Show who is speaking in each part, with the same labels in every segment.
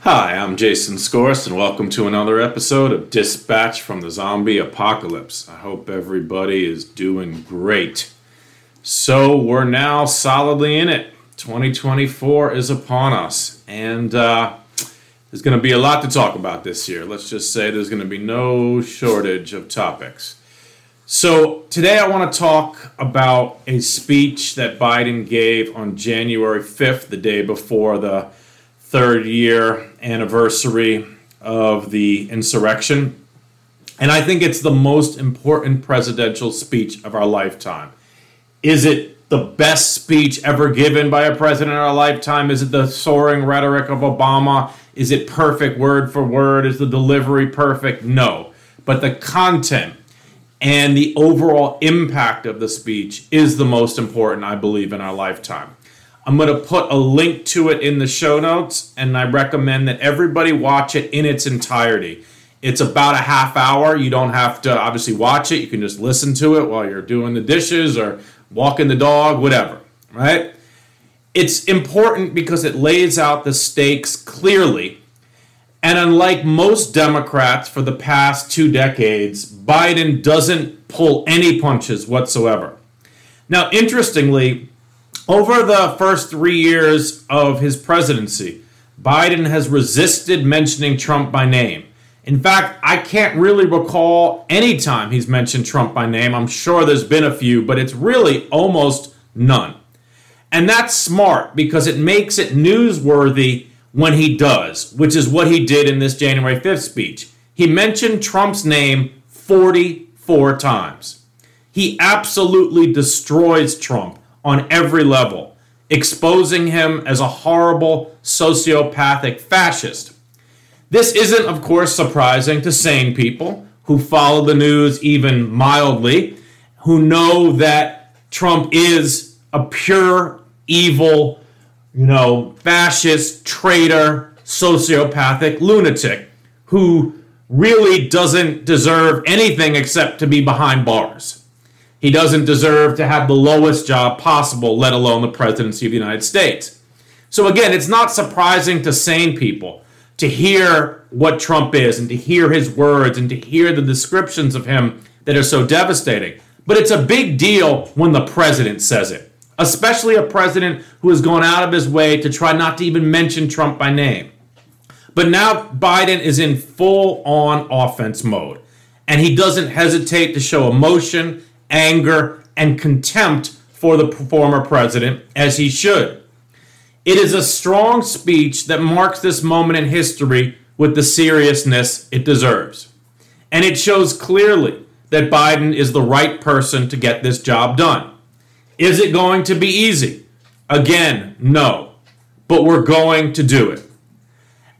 Speaker 1: Hi, I'm Jason Scorse, and welcome to another episode of Dispatch from the Zombie Apocalypse. I hope everybody is doing great. So, we're now solidly in it. 2024 is upon us, and uh, there's going to be a lot to talk about this year. Let's just say there's going to be no shortage of topics. So, today I want to talk about a speech that Biden gave on January 5th, the day before the third year anniversary of the insurrection. And I think it's the most important presidential speech of our lifetime. Is it the best speech ever given by a president in our lifetime? Is it the soaring rhetoric of Obama? Is it perfect word for word? Is the delivery perfect? No. But the content and the overall impact of the speech is the most important, I believe, in our lifetime. I'm going to put a link to it in the show notes, and I recommend that everybody watch it in its entirety. It's about a half hour. You don't have to obviously watch it, you can just listen to it while you're doing the dishes or walking the dog, whatever, right? It's important because it lays out the stakes clearly. And unlike most Democrats for the past two decades, Biden doesn't pull any punches whatsoever. Now, interestingly, over the first three years of his presidency, Biden has resisted mentioning Trump by name. In fact, I can't really recall any time he's mentioned Trump by name. I'm sure there's been a few, but it's really almost none. And that's smart because it makes it newsworthy when he does, which is what he did in this January 5th speech. He mentioned Trump's name 44 times. He absolutely destroys Trump on every level, exposing him as a horrible sociopathic fascist. This isn't, of course, surprising to sane people who follow the news even mildly, who know that Trump is a pure evil, you know, fascist, traitor, sociopathic lunatic who really doesn't deserve anything except to be behind bars. He doesn't deserve to have the lowest job possible, let alone the presidency of the United States. So, again, it's not surprising to sane people to hear what Trump is and to hear his words and to hear the descriptions of him that are so devastating. But it's a big deal when the president says it, especially a president who has gone out of his way to try not to even mention Trump by name. But now Biden is in full on offense mode, and he doesn't hesitate to show emotion anger, and contempt for the former president, as he should. It is a strong speech that marks this moment in history with the seriousness it deserves. And it shows clearly that Biden is the right person to get this job done. Is it going to be easy? Again, no. But we're going to do it.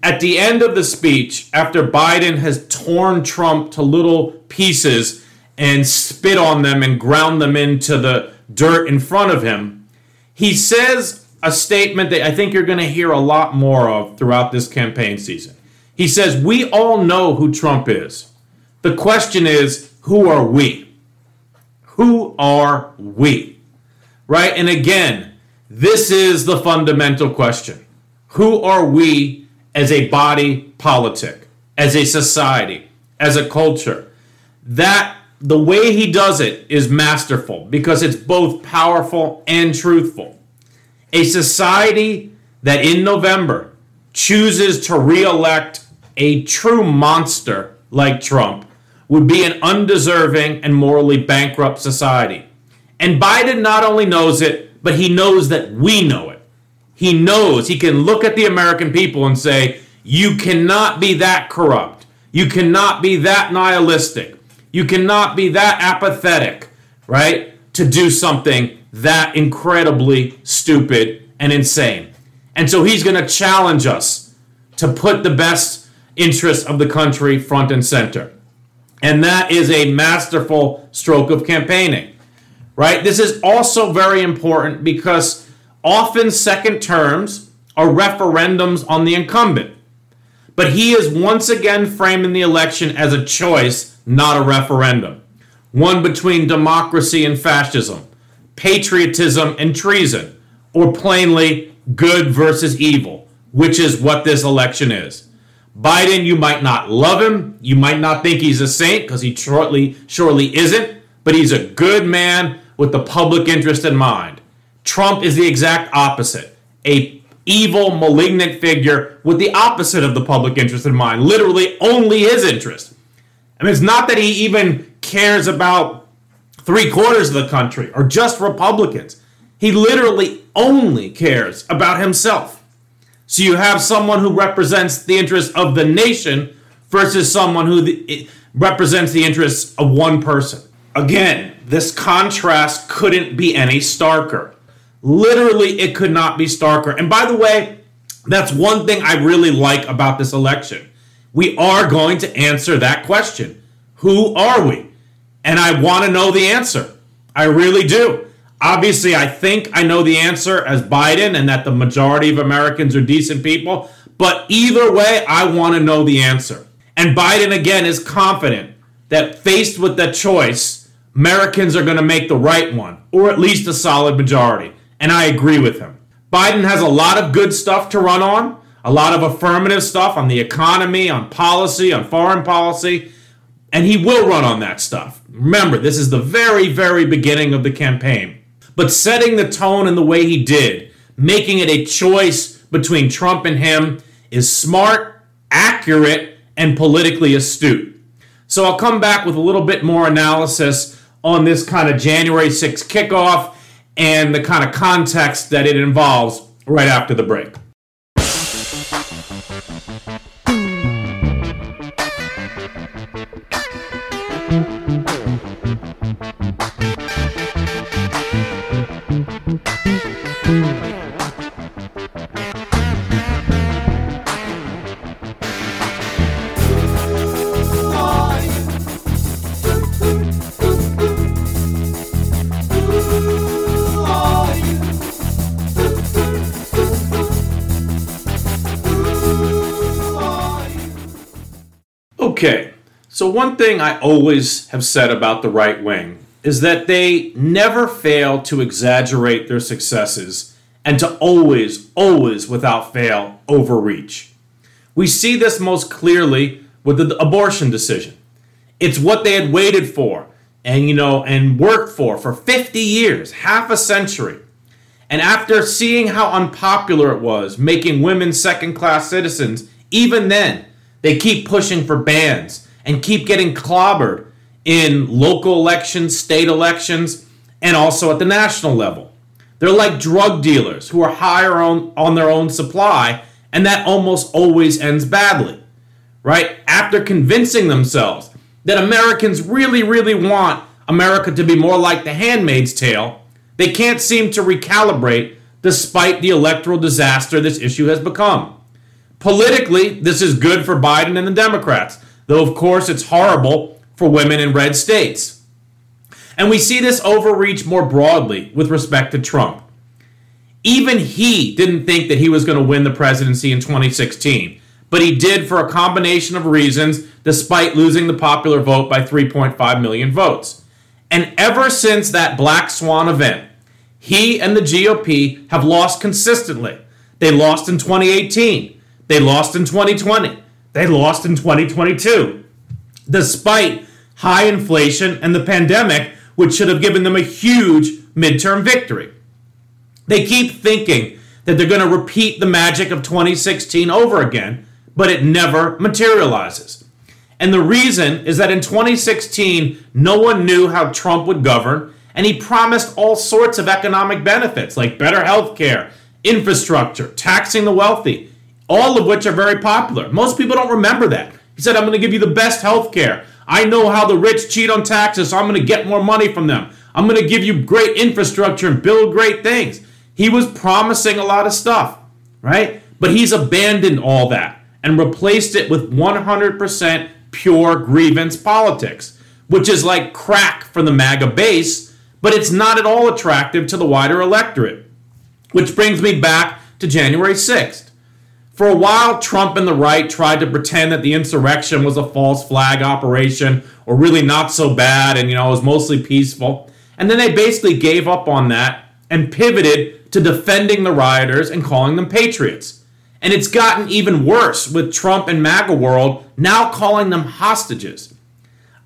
Speaker 1: At the end of the speech, after Biden has torn Trump to little pieces and spit on them and ground them into the dirt in front of him, he says a statement that I think you're going to hear a lot more of throughout this campaign season. He says, We all know who Trump is. The question is, who are we? Who are we? Right? And again, this is the fundamental question. Who are we as a body politic, as a society, as a culture? That the way he does it is masterful because it's both powerful and truthful. A society that in November chooses to re-elect a true monster like Trump would be an undeserving and morally bankrupt society. And Biden not only knows it, but he knows that we know it. He knows he can look at the American people and say, You cannot be that corrupt. You cannot be that nihilistic. You cannot be that apathetic, right, to do something that incredibly stupid and insane. And so he's going to challenge us to put the best interests of the country front and center. And that is a masterful stroke of campaigning. right? This is also very important because often second terms are referendums on the incumbent. But he is once again framing the election as a choice, not a referendum. One between democracy and fascism, patriotism and treason, or plainly good versus evil, which is what this election is. Biden, you might not love him, you might not think he's a saint because he shortly surely isn't, but he's a good man with the public interest in mind. Trump is the exact opposite, a evil, malignant figure with the opposite of the public interest in mind, literally only his interest. I mean, it's not that he even cares about three quarters of the country are just Republicans. He literally only cares about himself. So you have someone who represents the interests of the nation versus someone who the, represents the interests of one person. Again, this contrast couldn't be any starker. Literally, it could not be starker. And by the way, that's one thing I really like about this election. We are going to answer that question Who are we? And I want to know the answer. I really do. Obviously, I think I know the answer as Biden and that the majority of Americans are decent people. But either way, I want to know the answer. And Biden, again, is confident that faced with that choice, Americans are going to make the right one, or at least a solid majority. And I agree with him. Biden has a lot of good stuff to run on, a lot of affirmative stuff on the economy, on policy, on foreign policy, and he will run on that stuff. Remember, this is the very, very beginning of the campaign. But setting the tone in the way he did, making it a choice between Trump and him, is smart, accurate, and politically astute. So I'll come back with a little bit more analysis on this kind of January 6th kickoff and the kind of context that it involves right after the break. Okay, so one thing I always have said about the right wing is that they never fail to exaggerate their successes and to always, always, without fail, overreach. We see this most clearly with the abortion decision. It's what they had waited for and you know and worked for for 50 years, half a century. And after seeing how unpopular it was, making women second-class citizens, even then they keep pushing for bans and keep getting clobbered in local elections, state elections, and also at the national level. They're like drug dealers who are higher on, on their own supply, and that almost always ends badly, right? After convincing themselves that Americans really, really want America to be more like the handmaid's tale, they can't seem to recalibrate despite the electoral disaster this issue has become. Politically, this is good for Biden and the Democrats, though, of course, it's horrible for women in red states. And we see this overreach more broadly with respect to Trump. Even he didn't think that he was going to win the presidency in 2016, but he did for a combination of reasons, despite losing the popular vote by 3.5 million votes. And ever since that Black Swan event, he and the GOP have lost consistently. They lost in 2018. They lost in 2020. They lost in 2022. Despite high inflation and the pandemic, which should have given them a huge midterm victory. They keep thinking that they're going to repeat the magic of 2016 over again, but it never materializes. And the reason is that in 2016, no one knew how Trump would govern, and he promised all sorts of economic benefits like better health care, infrastructure, taxing the wealthy all of which are very popular. Most people don't remember that. He said, I'm going to give you the best health care. I know how the rich cheat on taxes, so I'm going to get more money from them. I'm going to give you great infrastructure and build great things. He was promising a lot of stuff, right? But he's abandoned all that and replaced it with 100% pure grievance politics, which is like crack for the MAGA base, but it's not at all attractive to the wider electorate. Which brings me back to January 6th. For a while, Trump and the right tried to pretend that the insurrection was a false flag operation or really not so bad and, you know, it was mostly peaceful. And then they basically gave up on that and pivoted to defending the rioters and calling them patriots. And it's gotten even worse with Trump and MAGA world now calling them hostages.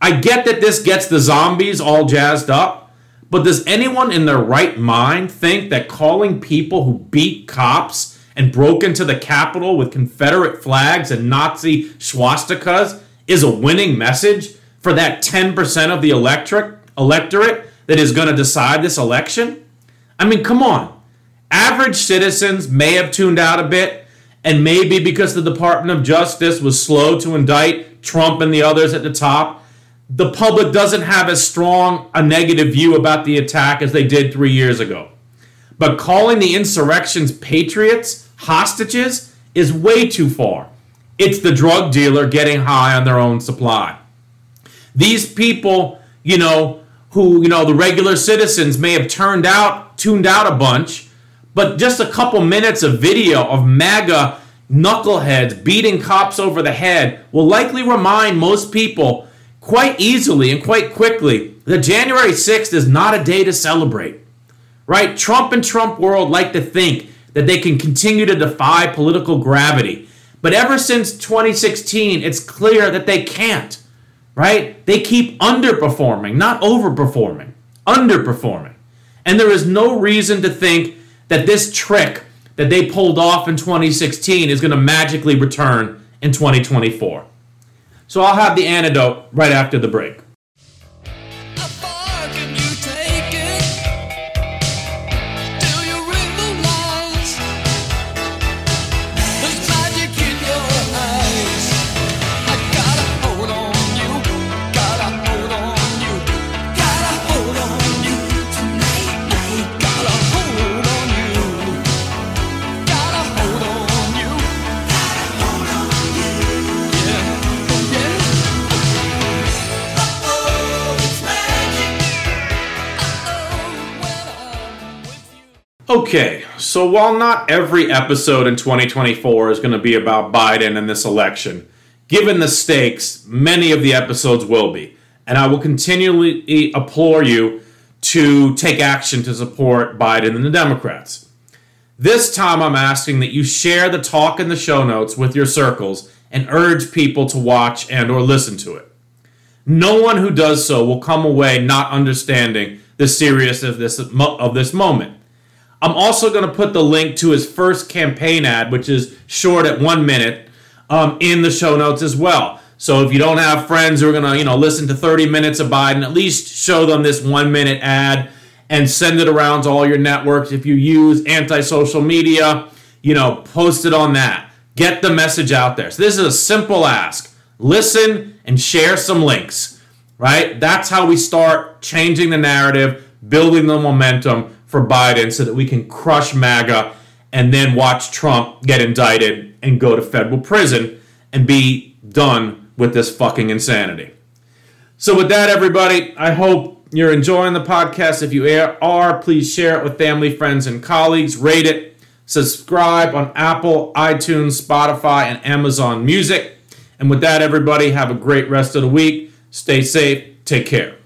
Speaker 1: I get that this gets the zombies all jazzed up, but does anyone in their right mind think that calling people who beat cops and broke into the Capitol with Confederate flags and Nazi swastikas is a winning message for that 10% of the electorate, electorate that is going to decide this election? I mean, come on. Average citizens may have tuned out a bit, and maybe because the Department of Justice was slow to indict Trump and the others at the top, the public doesn't have as strong a negative view about the attack as they did three years ago. But calling the insurrections patriots, hostages, is way too far. It's the drug dealer getting high on their own supply. These people, you know, who, you know, the regular citizens may have turned out, tuned out a bunch, but just a couple minutes of video of MAGA knuckleheads beating cops over the head will likely remind most people quite easily and quite quickly that January 6th is not a day to celebrate. Right? Trump and Trump world like to think that they can continue to defy political gravity. But ever since 2016, it's clear that they can't. Right? They keep underperforming, not overperforming, underperforming. And there is no reason to think that this trick that they pulled off in 2016 is going to magically return in 2024. So I'll have the antidote right after the break. Okay, so while not every episode in 2024 is going to be about Biden and this election, given the stakes, many of the episodes will be. And I will continually implore you to take action to support Biden and the Democrats. This time, I'm asking that you share the talk in the show notes with your circles and urge people to watch and or listen to it. No one who does so will come away not understanding the seriousness of this, of this moment. I'm also going to put the link to his first campaign ad, which is short at one minute, um, in the show notes as well. So if you don't have friends who are going to, you know, listen to 30 minutes of Biden, at least show them this one minute ad and send it around to all your networks. If you use anti-social media, you know, post it on that. Get the message out there. So this is a simple ask. Listen and share some links, right? That's how we start changing the narrative, building the momentum for Biden so that we can crush MAGA and then watch Trump get indicted and go to federal prison and be done with this fucking insanity. So, with that, everybody, I hope you're enjoying the podcast. If you are, please share it with family, friends, and colleagues. Rate it. Subscribe on Apple, iTunes, Spotify, and Amazon Music. And with that, everybody, have a great rest of the week. Stay safe. Take care.